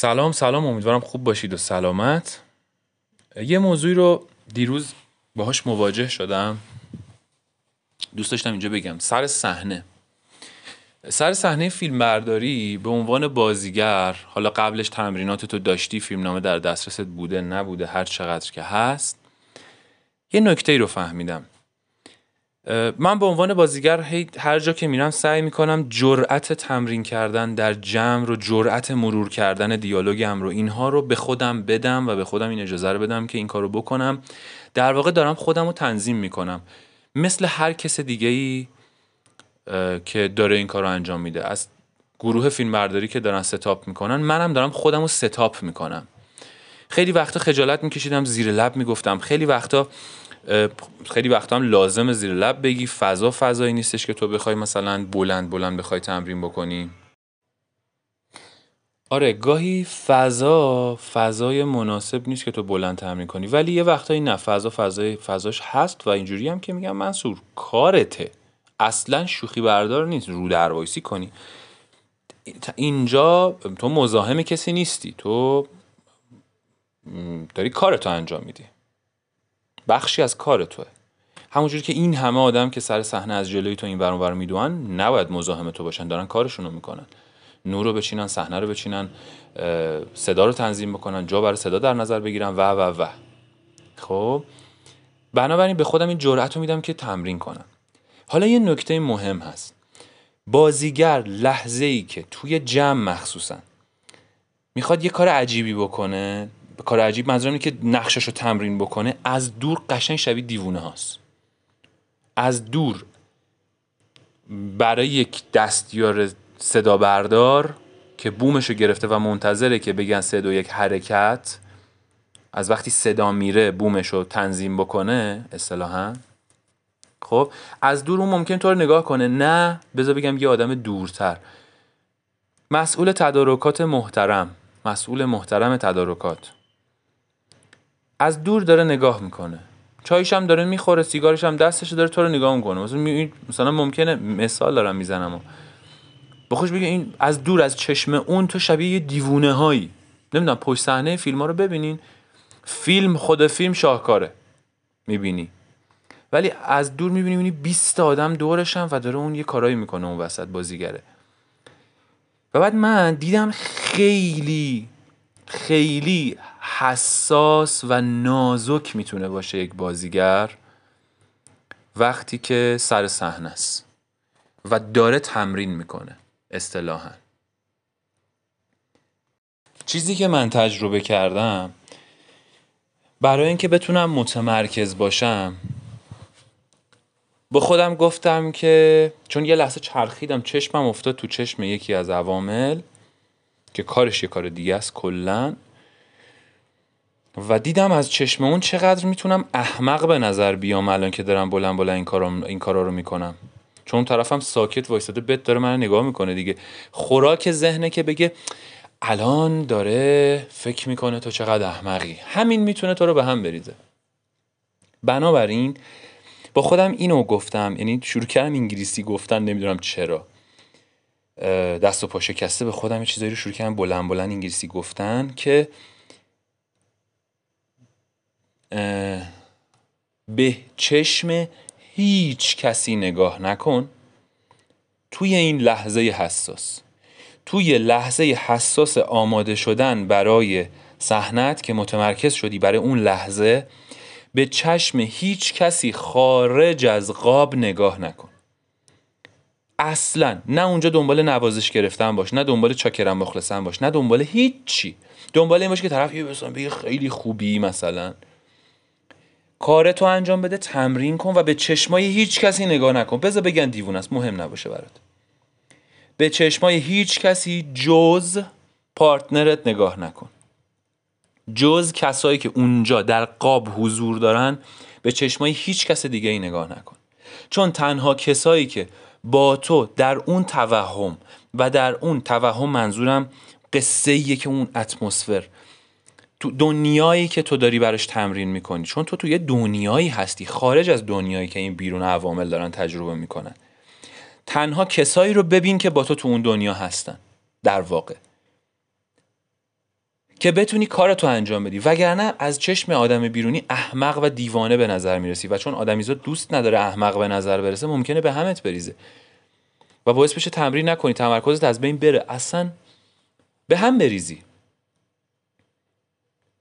سلام سلام امیدوارم خوب باشید و سلامت. یه موضوعی رو دیروز باهاش مواجه شدم. دوست داشتم اینجا بگم. سر صحنه. سر صحنه فیلم برداری به عنوان بازیگر حالا قبلش تمرینات تو داشتی فیلمنامه در دسترست بوده نبوده هر چقدر که هست یه نکته ای رو فهمیدم. من به عنوان بازیگر هر جا که میرم سعی می‌کنم جرأت تمرین کردن در جمع رو جرأت مرور کردن دیالوگم رو اینها رو به خودم بدم و به خودم این اجازه رو بدم که این کار رو بکنم. در واقع دارم خودم رو تنظیم می‌کنم. مثل هر کس دیگه ای که داره این کار رو انجام میده. از گروه فیلم برداری که دارن ستاپ می‌کنن منم دارم خودم رو ستاپ می‌کنم. خیلی وقتا خجالت میکشیدم زیر لب می‌گفتم. خیلی وقتا خیلی وقتا هم لازم زیر لب بگی فضا فضایی نیستش که تو بخوای مثلا بلند بلند بخوای تمرین بکنی. آره گاهی فضا فضای مناسب نیست که تو بلند تمرین کنی ولی یه وقتایی نه فضا فضای فضاش هست و اینجوری هم که میگم منصور کارته. اصلا شوخی بردار نیست رو دروایسی کنی. اینجا تو مزاحم کسی نیستی تو داری کارتو انجام میدی. بخشی از کار توه. همونجوری که این همه آدم که سر صحنه از جلوی تو این برون می‌دونن نباید مزاحم تو باشن. دارن کارشون رو می‌کنن. نور رو بچینن صحنه رو بچینن صدا رو تنظیم بکنن جا برای صدا در نظر بگیرن و و و. خب؟ بنابراین به خودم این جرأت رو میدم که تمرین کنم. حالا یه نکته مهم هست. بازیگر لحظه ای که توی جمع مخصوصا می‌خواد یه کار عجیبی بکنه کار عجیب منظورم که نقشش رو تمرین بکنه از دور قشنگ شبیه دیوونه هاست. از دور. برای یک دستیار صدا بردار که بومش رو گرفته و منتظره که بگن سه دو یک حرکت از وقتی صدا میره بومش رو تنظیم بکنه اصطلاحا. خب از دور اون ممکن تو رو نگاه کنه. نه بذار بگم یه آدم دورتر. مسئول تدارکات محترم. مسئول محترم تدارکات. از دور داره نگاه می‌کنه. چایش هم داره می‌خوره سیگارش هم دستش داره تو رو نگاه می‌کنه. مثلا مثلا ممکنه مثال دارم می‌زنم. و خوش بگه این از دور از چشم اون تو شبیه یه دیوونه هایی نمی‌دونم پشت صحنه فیلم ها رو ببینین. فیلم خود فیلم شاهکاره. می‌بینی. ولی از دور می‌بینی می‌بینی 20 آدم دورشن و داره اون یه کارایی می‌کنه اون وسط بازیگره. و بعد من دیدم خیلی خیلی حساس و نازک می‌تونه باشه یک بازیگر وقتی که سر صحنه است و داره تمرین می‌کنه اصطلاحا. چیزی که من تجربه کردم برای اینکه بتونم متمرکز باشم با خودم گفتم که چون یه لحظه چرخیدم چشمم افتاد تو چشم یکی از عوامل که کارش یه کار دیگه است کلا و دیدم از چشم اون چقدر می‌تونم احمق به نظر بیام الان که دارم بلند بلند این کارا این کارا رو می‌کنم. چون طرفم ساکت وایساده بت داره من نگاه می‌کنه دیگه. خوراک ذهنه که بگه الان داره فکر می‌کنه تو چقدر احمقی. همین می‌تونه تو رو به هم بریزه. بنابراین با خودم اینو گفتم یعنی شروع کردم انگلیسی گفتن نمی‌دونم چرا. دست و پا شکسته به خودم یه چیزایی رو شروع کردم. بلند بلند انگلیسی گفتن که به چشم هیچ کسی نگاه نکن. توی این لحظه حساس. توی لحظه حساس آماده شدن برای صحنت که متمرکز شدی برای اون لحظه به چشم هیچ کسی خارج از قاب نگاه نکن. اصلا نه اونجا دنبال نوازش گرفتن باش نه دنبال چاکرم مخلصن باش نه دنبال هیچی. دنبال این باش که طرف یه بگه خیلی خوبی مثلا. کارتو انجام بده تمرین کن و به چشمای هیچ کسی نگاه نکن. بذار بگن دیوون است مهم نباشه برات. به چشمای هیچ کسی جز پارتنرت نگاه نکن. جز کسایی که اونجا در قاب حضور دارن به چشمای هیچ کس دیگه ای نگاه نکن. چون تنها کسایی که با تو در اون توهم و در اون توهم منظورم قصه که اون اتمسفر. تو دنیایی که تو داری براش تمرین می‌کنی. چون تو توی دنیایی هستی. خارج از دنیایی که این بیرون عوامل دارن تجربه می‌کنن. تنها کسایی رو ببین که با تو تو اون دنیا هستن. در واقع. که بتونی کارتو انجام بدی. وگرنه از چشم آدم بیرونی احمق و دیوانه به نظر می‌رسی و چون آدمیزا دوست نداره احمق به نظر برسه ممکنه به همت بریزه. و باعث بشه تمرین نکنی تمرکزت از بین بره. اصلا به هم بریزی.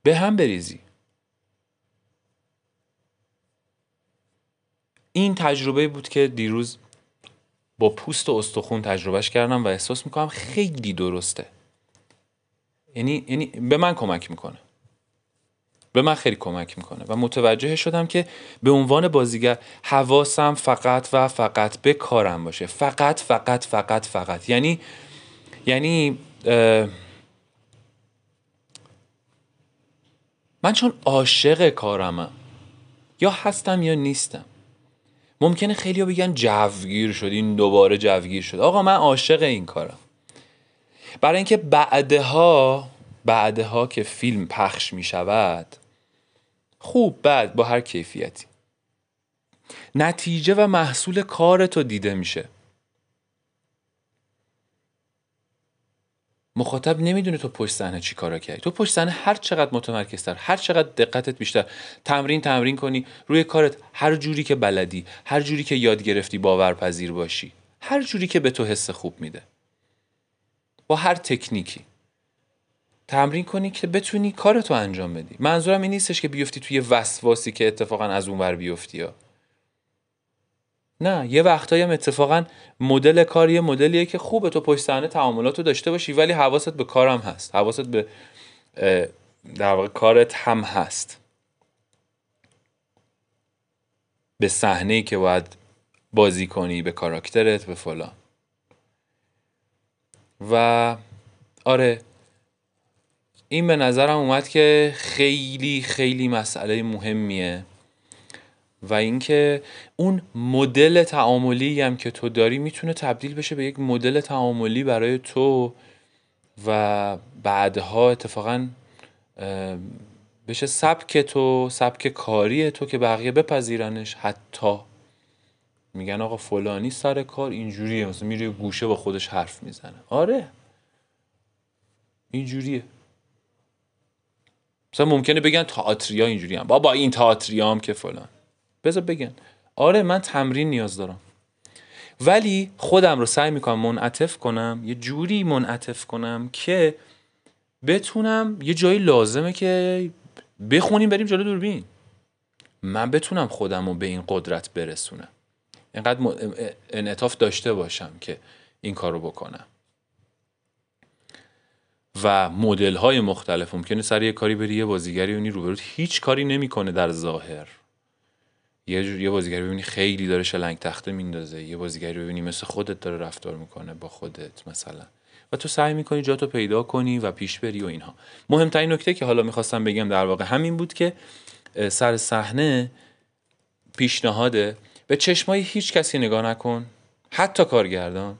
به هم بریزی. این تجربه بود که دیروز با پوست و استخون تجربهش کردم و احساس می‌کنم خیلی درسته. یعنی یعنی به من کمک می‌کنه. به من خیلی کمک می‌کنه و متوجه شدم که به عنوان بازیگر حواسم فقط و فقط به کارم باشه. فقط فقط فقط فقط. یعنی یعنی من چون عاشق کارمم یا هستم یا نیستم. ممکنه خیلی بگن جوگیر شد این دوباره جوگیر شد آقا من عاشق این کارم. برای اینکه بعدها بعدها که فیلم پخش می شود خوب بعد با هر کیفیتی. نتیجه و محصول کار تو دیده میشه. مخاطب نمی‌دونه تو پشت صحنه چی کارا کردی. تو پشت صحنه هر چقدر متمرکزتر هر چقدر دقتت بیشتر تمرین تمرین کنی روی کارت هر جوری که بلدی هر جوری که یاد گرفتی باورپذیر باشی هر جوری که به تو حس خوب میده. با هر تکنیکی. تمرین کنی که بتونی کارتو انجام بدی. منظورم این نیستش که بیفتی توی وسواسی که اتفاقا از اون ور بیفتی ها. نه یه وقتایی هم اتفاقا مدل کار یه مدلیه که خوبه تو پشت صحنه تعاملاتو داشته باشی ولی حواست به کارم هست. حواست به در واقع کارت هم هست. به صحنه که باید بازی کنی به کاراکترت به فلان. و آره این به نظرم اومد که خیلی خیلی مسئله مهمیه و اینکه اون مدل تعاملی هم که تو داری می‌تونه تبدیل بشه به یک مدل تعاملی برای تو و بعدها اتفاقا بشه سبک تو سبک کاری تو که بقیه بپذیرنش حتی. میگن آقا فلانی سر کار اینجوریه مثلا میره گوشه با خودش حرف می‌زنه. آره. اینجوریه. مثلا ممکنه بگن تئاتریا اینجوری هم. بابا این تئاتریا هم که فلان. بذار بگن. آره من تمرین نیاز دارم. ولی خودم رو سعی می‌کنم منعطف کنم یه جوری منعطف کنم که بتونم یه جایی لازمه که بخونیم بریم جلو دوربین. من بتونم خودم رو به این قدرت برسونم. اینقدر انعطاف داشته باشم که این کار رو بکنم. و مدل های مختلف ممکنه سر یه کاری بری یه بازیگری اونی روبروت هیچ کاری نمی‌کنه در ظاهر. یه جور یه بازیگری ببینی خیلی داره شلنگ تخته میندازه. یه بازیگری ببینی مثل خودت داره رفتار می‌کنه با خودت مثلا. و تو سعی می‌کنی جاتو پیدا کنی و پیش بری و اینها. مهمترین نکته که حالا می‌خواستم بگم در واقع همین بود که سر صحنه پیشنهاده به چشمای هیچ کسی نگاه نکن. حتی کارگردان.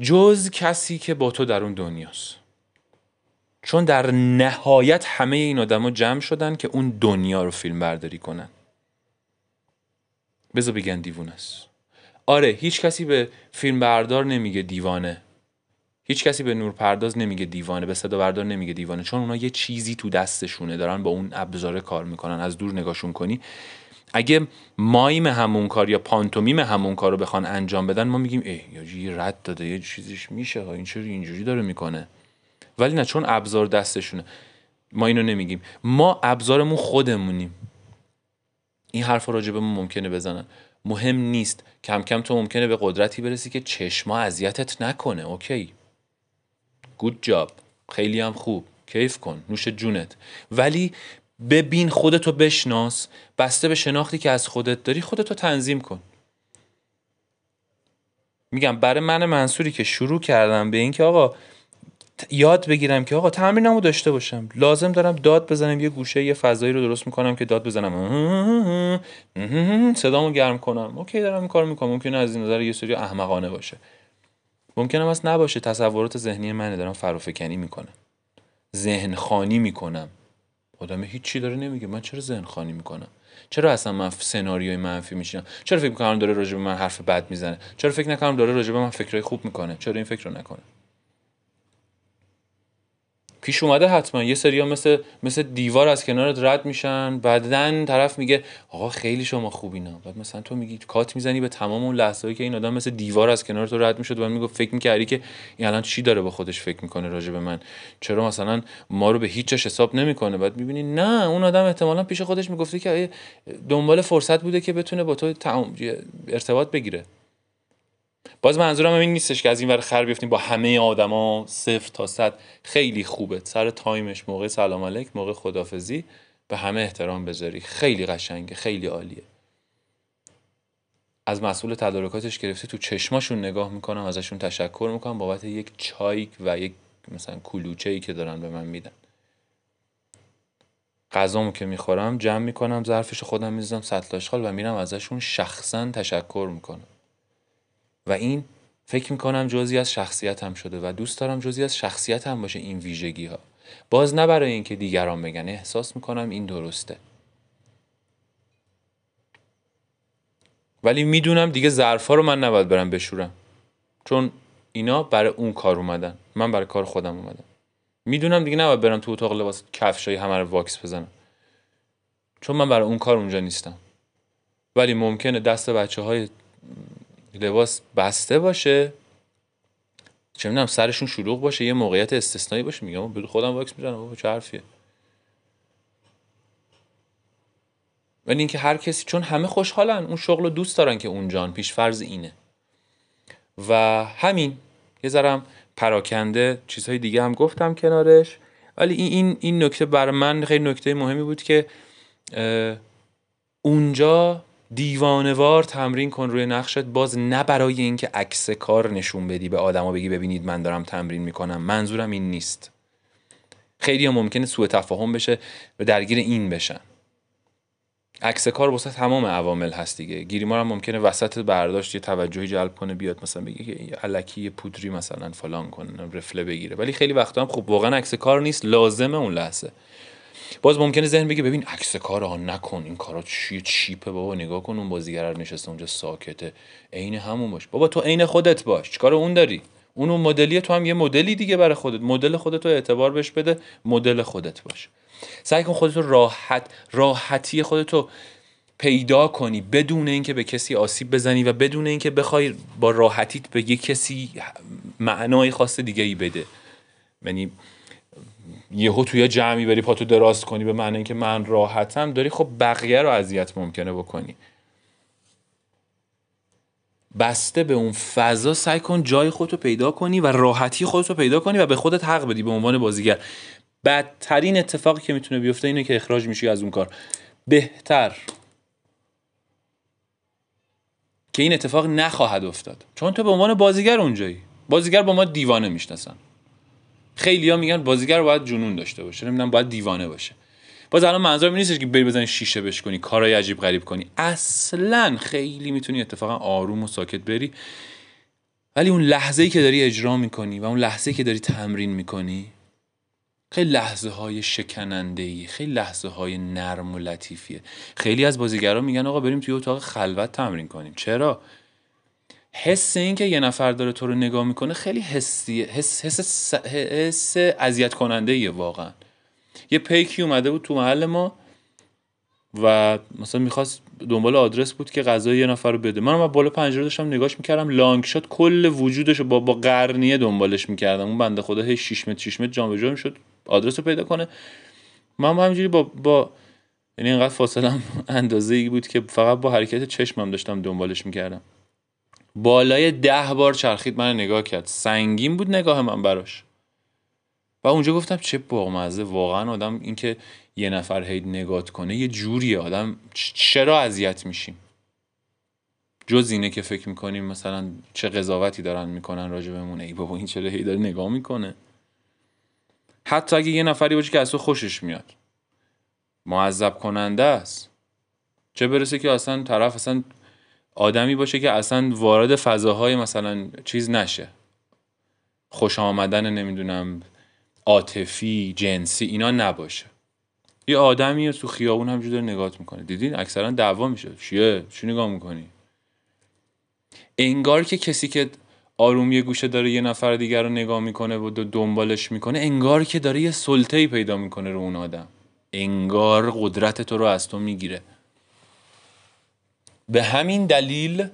جز کسی که با تو در اون دنیاست. چون در نهایت همه این آدما جمع شدن که اون دنیا رو فیلم برداری کنن. بذار بگن دیوونه است. آره هیچ کسی به فیلم بردار نمیگه دیوانه. هیچ کسی به نور پرداز نمیگه دیوانه. به صدا بردار نمیگه دیوانه. چون اونا یه چیزی تو دستشونه دارن با اون ابزاره کار می‌کنن. از دور نگاهشون کنی. اگه مایم همون کار یا پانتومیم همون کار رو بخوان انجام بدن ما میگیم ای یا رد داده یه چیزیش میشه این چرا اینجوری داره می‌کنه. ولی نه چون ابزار دستشونه. ما اینو نمیگیم. ما ابزارمون خودمونیم. این حرف راجبمون ممکنه بزنن. مهم نیست. کم کم تو ممکنه به قدرتی برسی که چشما اذیتت نکنه. okay. گود جاب خیلی هم خوب. کیف کن. نوش جونت. ولی ببین خودتو بشناس بسته به شناختی که از خودت داری خودتو تنظیم کن. میگم برای من منصوری که شروع کردم به اینکه آقا یاد بگیرم که آقا تمرینمو داشته باشم. لازم دارم داد بزنم یه گوشه یه فضایی رو درست می‌کنم که داد بزنم. صدامو گرم کنم. اوکی دارم این کار می‌کنم. ممکنه از این نظر یه سری احمقانه باشه. ممکنه هم نباشه. تصورات ذهنی منه. دارم فروفکنی می‌کنم. ذهن خانی می‌کنم. آدم هیچی داره نمیگه. من چرا ذهن خانی می‌کنم؟ چرا اصلا من سناریوی منفی میشینم؟ چرا فکر می‌کنم داره راجع به من حرف بد می‌زنه؟ چرا فکر نکنم داره راجع به من فکرای خوب می‌کنه؟ چرا این فکر رو نکنه؟ پیش اومده حتما. یه سریا مثل مثل دیوار از کنارت رد میشن. بعدن طرف میگه آقا خیلی شما خوبینا بعد مثلا تو میگی کات می‌زنی به تمام اون لحظه‌ای که این آدم مثل دیوار از کنار تو رد می‌شد و میگه فکر می‌کردی که این الان چی داره با خودش فکر می‌کنه راجع به من؟ چرا مثلا ما رو به هیچ حساب نمی‌کنه؟ بعد می‌بینی نه اون آدم احتمالا پیش خودش می‌گفته که دنبال فرصت بوده که بتونه با تو ارتباط بگیره. باز منظورم این نیستش که از این ور خر بیفتیم با همه آدما صفر تا صد. خیلی خوبه. سر تایمش موقع سلام علیک موقع خدافزی به همه احترام بذاری. خیلی قشنگه خیلی عالیه. از مسئول تدارکاتش گرفته تو چشماشون نگاه می‌کنم ازشون تشکر می‌کنم. بابت یک چای و یک مثلا کلوچه ای که دارن به من میدن. غذامو که می‌خورم جمع می‌کنم ظرفش خودم می‌زنم سطل آشغال و میرم ازشون شخصا تشکر می‌کنم. و این فکر می‌کنم جزی از شخصیتم شده و دوست دارم جزی از شخصیتم باشه این ویژگی ها باز نه برای اینکه دیگران بگن احساس می‌کنم این درسته. ولی می‌دونم دیگه ظرفا رو من نباید برم بشورم. چون اینا برای اون کار اومدن. من برای کار خودم اومدم. می‌دونم دیگه نباید برم تو اتاق لباس کفشای همه رو واکس بزنم. چون من برای اون کار اونجا نیستم. ولی ممکنه دست بچه های لباس بسته باشه. چه می‌دونم سرشون شلوغ باشه یه موقعیت استثنایی باشه. میگم خودم واکس می‌زنم بابا چه حرفیه. ولی اینکه هر کسی چون همه خوشحالن اون شغل رو دوست دارن که اونجان پیش فرض اینه. و همین یه ذرم پراکنده چیزهای دیگه هم گفتم کنارش. ولی این این این نکته بر من خیلی نکته مهمی بود که اونجا دیوانوار تمرین کن روی نقشت. باز نه برای اینکه عکس کار نشون بدی به آدما بگی ببینید من دارم تمرین می‌کنم. منظورم این نیست. خیلی هم ممکنه سوء تفاهم بشه و درگیر این بشن. عکس کار واسه تمام عوامل هست دیگه. گیریمار هم ممکنه وسط برداشت یه توجهی جلب کنه بیاد مثلا بگه که علکی پودری مثلا فلان کنه رفله بگیره. ولی خیلی وقتا هم خب واقعا عکس کار نیست لازمه اون لحظه. باز ممکنه ذهن بگه ببین عکس کار ها نکن این کارا چیه چیپه بابا نگاه کن اون بازیگر نشسته اونجا ساکته. عین همون باش. بابا تو عین خودت باش. چیکار اون داری؟ اون اون مدلی تو هم یه مدلی دیگه برای خودت. مدل خودت رو اعتبار بهش بده مدل خودت باش. سعی کن خودت راحت راحتی خودت رو پیدا کنی بدون اینکه به کسی آسیب بزنی و بدون اینکه بخوای با راحتیت به یه کسی معنای خاص دیگه ای بده. یعنی یهو توی جمعی بری پاتو دراز کنی به معنی اینکه من راحتم داری خب بقیه رو اذیت ممکنه بکنی. بسته به اون فضا سعی کن جای خودتو پیدا کنی و راحتی خودتو پیدا کنی و به خودت حق بدی به عنوان بازیگر. بدترین اتفاقی که می‌تونه بیفته اینه که اخراج میشی از اون کار. بهتر. که این اتفاق نخواهد افتاد. چون تو به عنوان بازیگر اونجایی. بازیگر با ما دیوانه می‌شناسن. خیلی ها میگن بازیگر باید جنون داشته باشه نمی‌دونم باید دیوانه باشه. باز الان منظورم نیستش که بری بزنی شیشه بش کنی کارهای عجیب غریب کنی. اصلا خیلی می‌تونی اتفاقا آروم و ساکت بری. ولی اون لحظه ای که داری اجرا می‌کنی و اون لحظه ای که داری تمرین می‌کنی خیلی لحظه های شکننده ای خیلی لحظه های نرم و لطیفیه. خیلی از بازیگران میگن آقا بریم توی اتاق خلوت تمرین کنیم. چرا؟ حس این که یه نفر داره تو رو نگاه می‌کنه خیلی حسیه حس حس حس اذیت کننده ایه واقعا. یه پیکی اومده بود تو محل ما و مثلا می‌خواست دنبال آدرس بود که غذای یه نفر رو بده. من بالا پنجره داشتم نگاش می‌کردم لانگ شات کل وجودش با با قرنیه دنبالش می‌کردم. اون بنده خدا هی 6 متر 6 متر جام می‌شد آدرس رو پیدا کنه. من همینجوری با با یعنی اینقدر فاصله اندازه ای بود که فقط با حرکت چشمم داشتم دنبالش می‌کردم. بالای ده بار چرخید من نگاه کرد. سنگین بود نگاه من براش. و اونجا گفتم چه بامزه. واقعا آدم اینکه یه نفر هی نگات کنه یه جوریه. آدم چرا اذیت میشیم؟ جز اینه که فکر می‌کنیم مثلا چه قضاوتی دارن می‌کنن راجع بهمون. ای بابا این چرا هی داره نگاه می‌کنه؟ حتی اگه یه نفری باشه که از تو خوشش میاد. معذب کننده است. چه برسه که اصلا طرف اصلا آدمی باشه که اصلا وارد فضاهای مثلا چیز نشه. خوش آمدن نمی‌دونم عاطفی جنسی اینا نباشه. یه آدمی تو خیابون همجور داره نگاه می‌کنه. دیدین؟ اکثرا دعوا میشه. چیه؟ چی نگاه می‌کنی؟ انگار که کسی که آروم یه گوشه داره یه نفر دیگر رو نگاه می‌کنه و دنبالش می‌کنه انگار که داره یه سلطه‌ای پیدا می‌کنه رو اون آدم. انگار قدرت تو رو از تو می‌گیره. به همین دلیل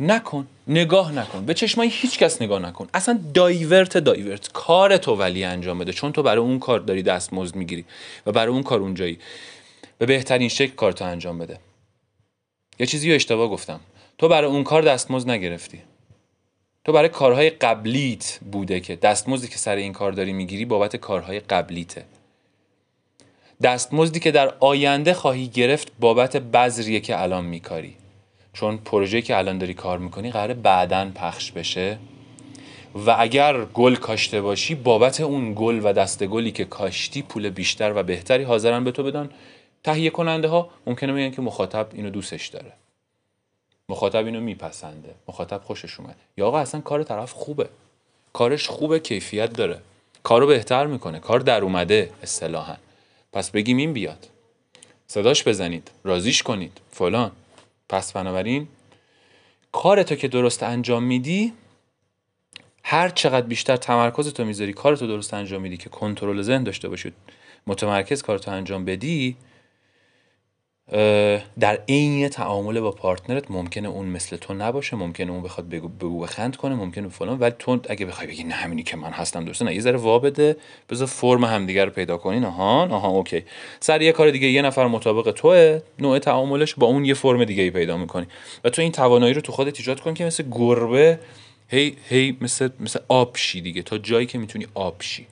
نکن نگاه نکن. به چشمای هیچ کس نگاه نکن. اصلا دایورت دایورت کار تو ولی انجام بده. چون تو برای اون کار داری دستمزد می‌گیری و برای اون کار اونجایی. به بهترین شکل کار تو انجام بده. یه چیزی رو اشتباه گفتم. تو برای اون کار دستمزد نگرفتی. تو برای کارهای قبلیت بوده که دستمزدی که سر این کار داری می‌گیری بابت کارهای قبلیته. دستمزدی که در آینده خواهی گرفت بابت بذریه که الان میکاری. چون پروژه که الان داری کار می‌کنی قرار بعدا پخش بشه. و اگر گل کاشته باشی بابت اون گل و دست گلی که کاشتی پول بیشتر و بهتری حاضرن به تو بدن. تهیه کننده ها ممکنه بگن که مخاطب اینو دوستش داره. مخاطب اینو میپسنده. مخاطب خوشش اومد یا آقا اصلا کار طرف خوبه. کارش خوبه کیفیت داره. کارو بهتر می‌کنه. کار در اومده اصطلاحا. پس بگیم این بیاد. صداش بزنید. رازیش کنید. فلان. پس بنابراین کارتو که درست انجام میدی هر چقدر بیشتر تمرکز تو می‌ذاری کارتو درست انجام میدی که کنترل ذهن داشته باشید متمرکز کارتو انجام بدی در عین تعامل با partner ت ممکنه اون مثل تو نباشه ممکنه اون بخواد بگو بگو بخند کنه ممکنه فلان. ولی تو اگه بخوای بگی نه همینی که من هستم درسته؟ نه یه ذره وا بده بذار فرم همدیگه رو پیدا کنین. آها آها okay. سر یه کار دیگه یه نفر مطابق توه نوع تعاملش با اون یه فرم دیگه ای پیدا می‌کنی. و تو این توانایی رو تو خودت ایجاد کن که مثل گربه هی هی مثل مثل آب شی دیگه. تا جایی که می‌تونی آب شی.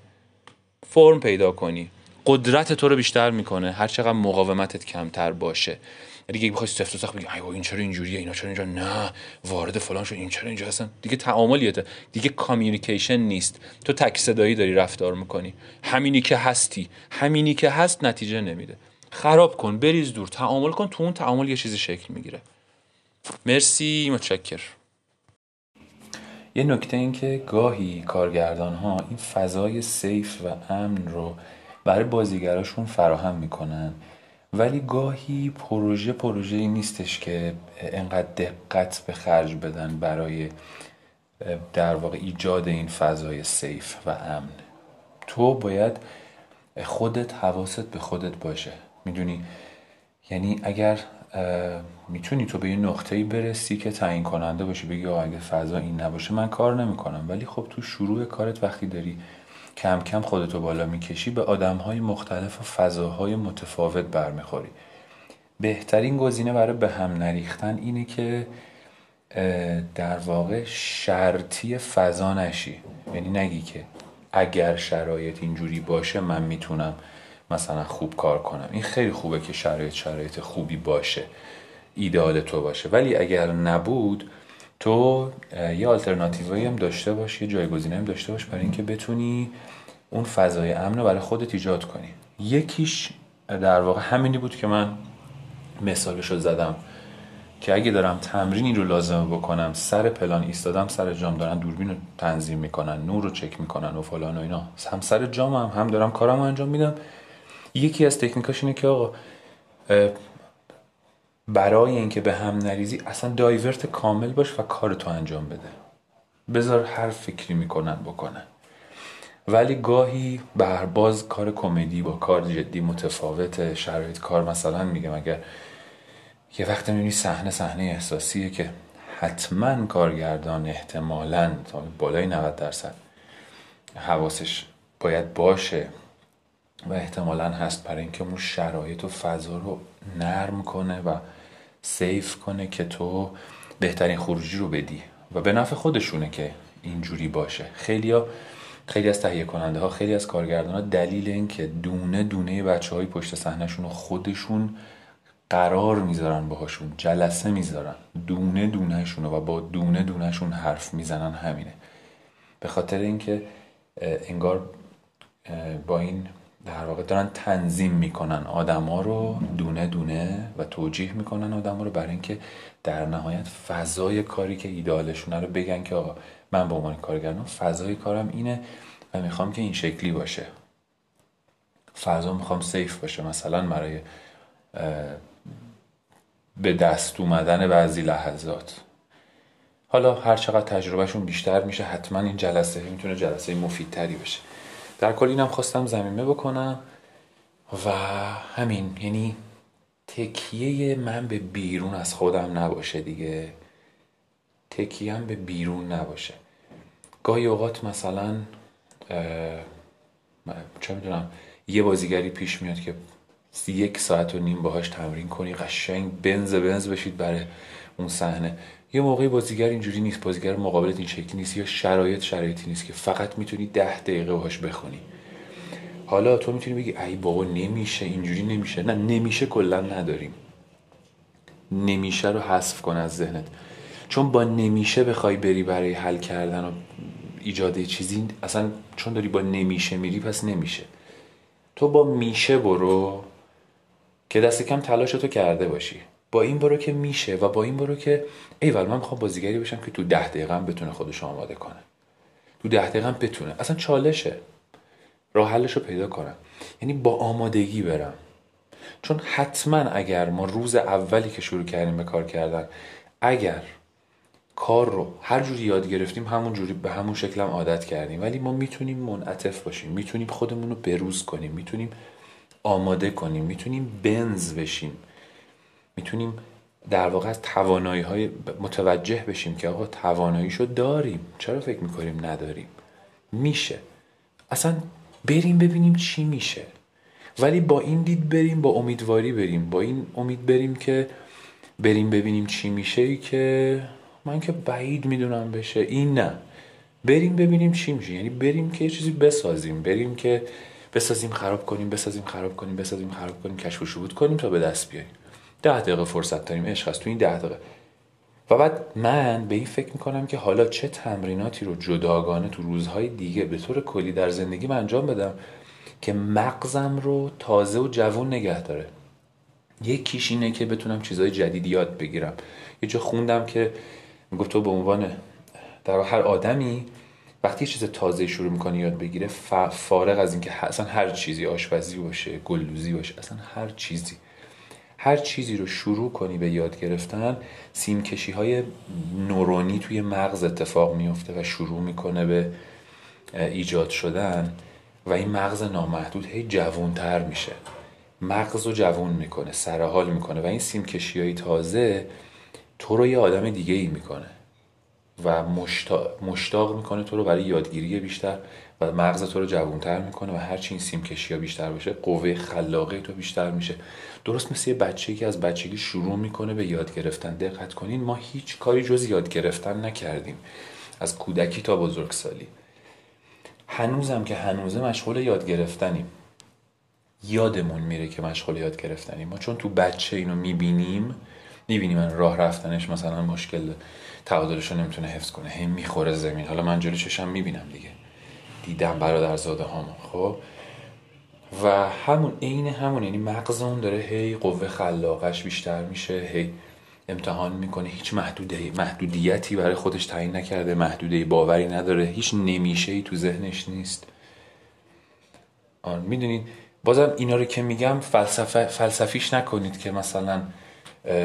فرم پیدا کنی. قدرت تو رو بیشتر می‌کنه. هر چقدر مقاومتت کمتر باشه. دیگه بخوای سفت و سخت بگی ای این چرا اینجوریه؟ اینا چرا اینجا؟ نه. وارد فلان شد این چرا اینجا هستن؟ دیگه تعاملیته. دیگه کامیونیکیشن نیست. تو تک صدایی داری رفتار می‌کنی. همینی که هستی. همینی که هست نتیجه نمیده. خراب کن بریز دور. تعامل کن تو اون تعامل یه چیزی شکل می‌گیره. مرسی متشکر یه نکته این که گاهی کارگردان ها این فضای سیف و امن رو برای بازیگراشون فراهم می‌کنن. ولی گاهی پروژه پروژه ای نیستش که انقدر دقت به خرج بدن برای در واقع ایجاد این فضای سیف و امن. تو باید خودت حواست به خودت باشه. می‌دونی؟ یعنی اگر می‌تونی تو به یه نقطه‌ای برسی که تعیین کننده باشی بگی اگه فضا این نباشه من کار نمی‌کنم. ولی خب تو شروع کارت وقتی داری کم کم خودتو بالا می‌کشی به های مختلف و فضاهای متفاوت برمیخوری. بهترین گزینه برای به هم نریختن اینه که در واقع شرطی فضا نشی. یعنی نگی که اگر شرایط اینجوری باشه من می‌تونم مثلا خوب کار کنم. این خیلی خوبه که شرایط شرایط خوبی باشه ایدئال تو باشه. ولی اگر نبود تو یه آلترناتیوی هم داشته باش یه جایگزینه هم داشته باش برای اینکه بتونی اون فضای امن رو برای خودت ایجاد کنی. یکیش در واقع همینی بود که من مثالش رو زدم که اگه دارم تمرینی رو لازم بکنم سر پلان ایستادم سر جام دارن دوربین رو تنظیم می‌کنن نور رو چک می‌کنن و فلان و اینا. هم سر جام هم, هم دارم کارم رو انجام میدم. یکی از تکنیکاش اینه که آقا برای اینکه به هم نریزی اصلا دایورت کامل باش و کار تو انجام بده. بذار هر فکری می‌کنن بکنن. ولی گاهی باز کار کمدی با کار جدی متفاوت شرایط کار مثلا میگم اگر یه وقت می‌بینی صحنه صحنه احساسیه که حتما کارگردان احتمالا تا بالای 90 درصد حواسش باید باشه. و احتمالا هست برای اینکه اون شرایط و فضا رو نرم کنه و سیف کنه که تو بهترین خروجی رو بدی. و به نفع خودشونه که اینجوری باشه. خیلی ها خیلی از تهیه کننده ها خیلی از کارگردان ها دلیل این که دونه دونه بچه های پشت صحنهشون رو خودشون قرار می‌ذارن باهاشون جلسه می‌ذارن. دونه دونهشون و با دونه دونهشون حرف می‌زنن همینه. به خاطر اینکه انگار با این در واقع دارن تنظیم می‌کنن آدما رو دونه دونه و توجیه می‌کنن آدما رو برای اینکه در نهایت فضای کاری که ایدالشونه رو بگن که آقا من به عنوان کارگردان فضای کارم اینه و می‌خوام که این شکلی باشه. فضا می‌خوام سیف باشه. مثلا برای به دست اومدن بعضی لحظات. حالا هر چقدر تجربهشون بیشتر میشه حتما این جلسه می‌تونه جلسه مفیدتری بشه در کل اینم خواستم زمینه بکنم و همین یعنی تکیه من به بیرون از خودم نباشه دیگه. تکیم به بیرون نباشه. گاهی اوقات مثلا چه می‌دونم یه بازیگری پیش میاد که یک ساعت و نیم باهاش تمرین کنی قشنگ بنز بنز بشید برای اون صحنه. یه موقعی بازیگر اینجوری نیست بازیگر مقابلت این شکلی نیست یا شرایط شرایطی نیست که فقط می‌تونی ده دقیقه باهاش بخونی. حالا تو می‌تونی بگی ای بابا نمیشه اینجوری نمیشه. نه نمیشه کلا نداریم. نمیشه رو حذف کن از ذهنت. چون با نمیشه بخوای بری برای حل کردن و ایجاد چیزی اصلا چون داری با نمیشه میری پس نمیشه. تو با میشه برو که دست کم تلاش تو کرده باشی. با این برو که میشه و با این برو که ایول من می‌خوام بازیگری بشم که تو ده دقیقه بتونه خودش آماده کنه. تو ده دقیقه بتونه. اصلا چالشه. راه حلش رو پیدا کنم. یعنی با آمادگی برم. چون حتما اگر ما روز اولی که شروع کردیم به کار کردن اگر کار رو هر جوری یاد گرفتیم همون جوری به همون شکل هم عادت کردیم. ولی ما می‌تونیم منعطف باشیم. می‌تونیم خودمون رو بروز کنیم. می‌تونیم آماده کنیم. می‌تونیم بنز بشیم. می‌تونیم در واقع از توانایی های متوجه بشیم که آقا تواناییشو داریم. چرا فکر می‌کنیم نداریم؟ میشه. اصلا بریم ببینیم چی میشه. ولی با این دید بریم با امیدواری بریم. با این امید بریم که بریم ببینیم چی میشه که من که بعید می‌دونم بشه. این نه. بریم ببینیم چی میشه. یعنی بریم که یه چیزی بسازیم. بریم که بسازیم خراب کنیم بسازیم خراب کنیم بسازیم خراب کنیم کشف و شهود کنیم تا به دست بیاریم ده دقیقه فرصت داریم عشق هست تو این ده دقیقه. و بعد من به این فکر می‌کنم که حالا چه تمریناتی رو جداگانه تو روزهای دیگه به طور کلی در زندگیم انجام بدم که مغزم رو تازه و جوان نگه داره. یکیش اینه که بتونم چیزهای جدید یاد بگیرم. یه جا خوندم که گفت تو به عنوان در هر آدمی وقتی یه چیز تازه شروع می‌کنه یاد بگیره فارغ از اینکه اصلا هر چیزی آشپزی باشه گلدوزی باشه اصلا هر چیزی. هر چیزی رو شروع کنی به یاد گرفتن سیمکشی های نورونی توی مغز اتفاق میفته و شروع می‌کنه به ایجاد شدن و این مغز نامحدود هی جوانتر میشه. مغز رو جوون می‌کنه سرحال می‌کنه و این سیمکشی های تازه تو رو یه آدم دیگه ای می‌کنه و مشتاق, مشتاق می‌کنه تو رو برای یادگیری بیشتر و مغز تو رو جوانتر می‌کنه و هرچی این سیم کشی ها بیشتر باشه قوه خلاقه تو بیشتر میشه. درست مثل یه بچه که از بچگی شروع می‌کنه به یاد گرفتن. دقت کنین ما هیچ کاری جز یاد گرفتن نکردیم. از کودکی تا بزرگسالی. هنوزم که هنوزه مشغول یاد گرفتنیم. یادمون میره که مشغول یاد گرفتنیم. ما چون تو بچه اینو می‌بینیم می‌بینیم من راه رفتنش مثلا مشکل تعادلش رو نمی‌تونه حفظ کنه. هی می‌خوره زمین. حالا من جلو چشم می‌بینم دیگه. دیدم برادرزاده هامو خب؟ و همون عین همون یعنی مغز اون داره هی قوه خلاقش بیشتر میشه هی امتحان می‌کنه. هیچ محدوده محدودیتی برای خودش تعیین نکرده محدوده باوری نداره هیچ نمیشه ای تو ذهنش نیست. آن می‌دونید؟ بازم اینا رو که میگم فلسفه فلسفیش نکنید که مثلا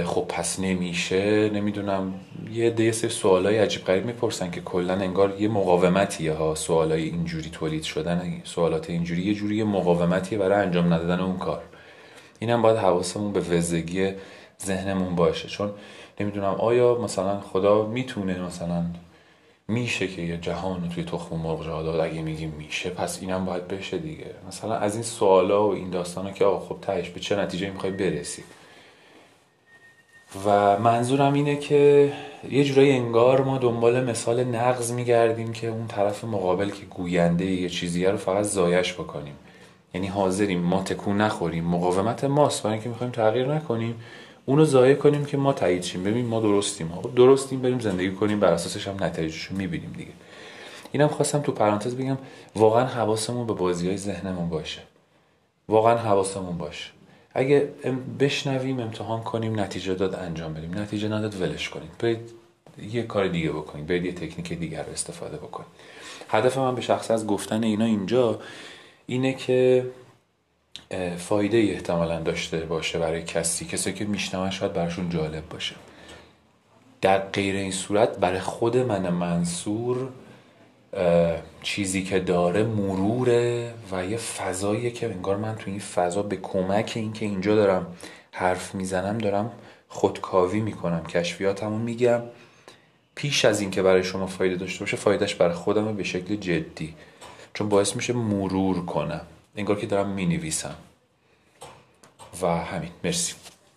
خب پس نمیشه. نمی‌دونم. یه ده سه سوالای عجیب غریب می‌پرسن که کلا انگار یه مقاومتیه ها سوالای اینجوری تولید شدن. سوالات اینجوری یه جوری یه مقاومتیه برای انجام ندادن اون کار. اینم باید حواسمون به وزگی ذهنمون باشه. چون نمی‌دونم آیا مثلا خدا می‌تونه مثلا میشه که یه جهان توی تخم مرغ جا داد؟ اگه میگیم میشه پس اینم باید بشه دیگه. مثلا از این سوالا و این داستانا که آقا خب تهش به چه نتیجه می‌خوای برسی؟ و منظورم اینه که یه جورایی انگار ما دنبال مثال نقض میگردیم که اون طرف مقابل که گوینده یه چیزیه رو فقط زایش بکنیم. یعنی حاضریم ما تکون نخوریم مقاومت ماست برای اینکه می‌خوایم تغییر نکنیم. اونو ضایع کنیم که ما تایید شیم. ببین ما درستیم. درستیم بریم زندگی کنیم بر اساسش هم نتایجش رو می‌بینیم دیگه. اینم خواستم تو پرانتز بگم واقعا حواسمون به بازی های ذهنمون باشه. واقعا حواسمون باشه. اگه بشنویم امتحان کنیم نتیجه داد انجام بدیم. نتیجه نداد ولش کنیم. برید یه کار دیگه بکنیم برید یه تکنیک دیگر رو استفاده بکنیم هدف من به شخص از گفتن اینا اینجا اینه که فایده احتمالا داشته باشه برای کسی کسی که میشنوه شاید براشون جالب باشه. در غیر این صورت برای خود من منصور چیزی که داره مروره و یه فضاییه که انگار من تو این فضا به کمک این که اینجا دارم حرف می‌زنم دارم خودکاوی می‌کنم. کشفیاتمو میگم. پیش از اینکه برای شما فایده داشته باشه فایدهش برای خودم به شکل جدی. چون باعث میشه مرور کنم. انگار که دارم می‌نویسم. و همین. مرسی.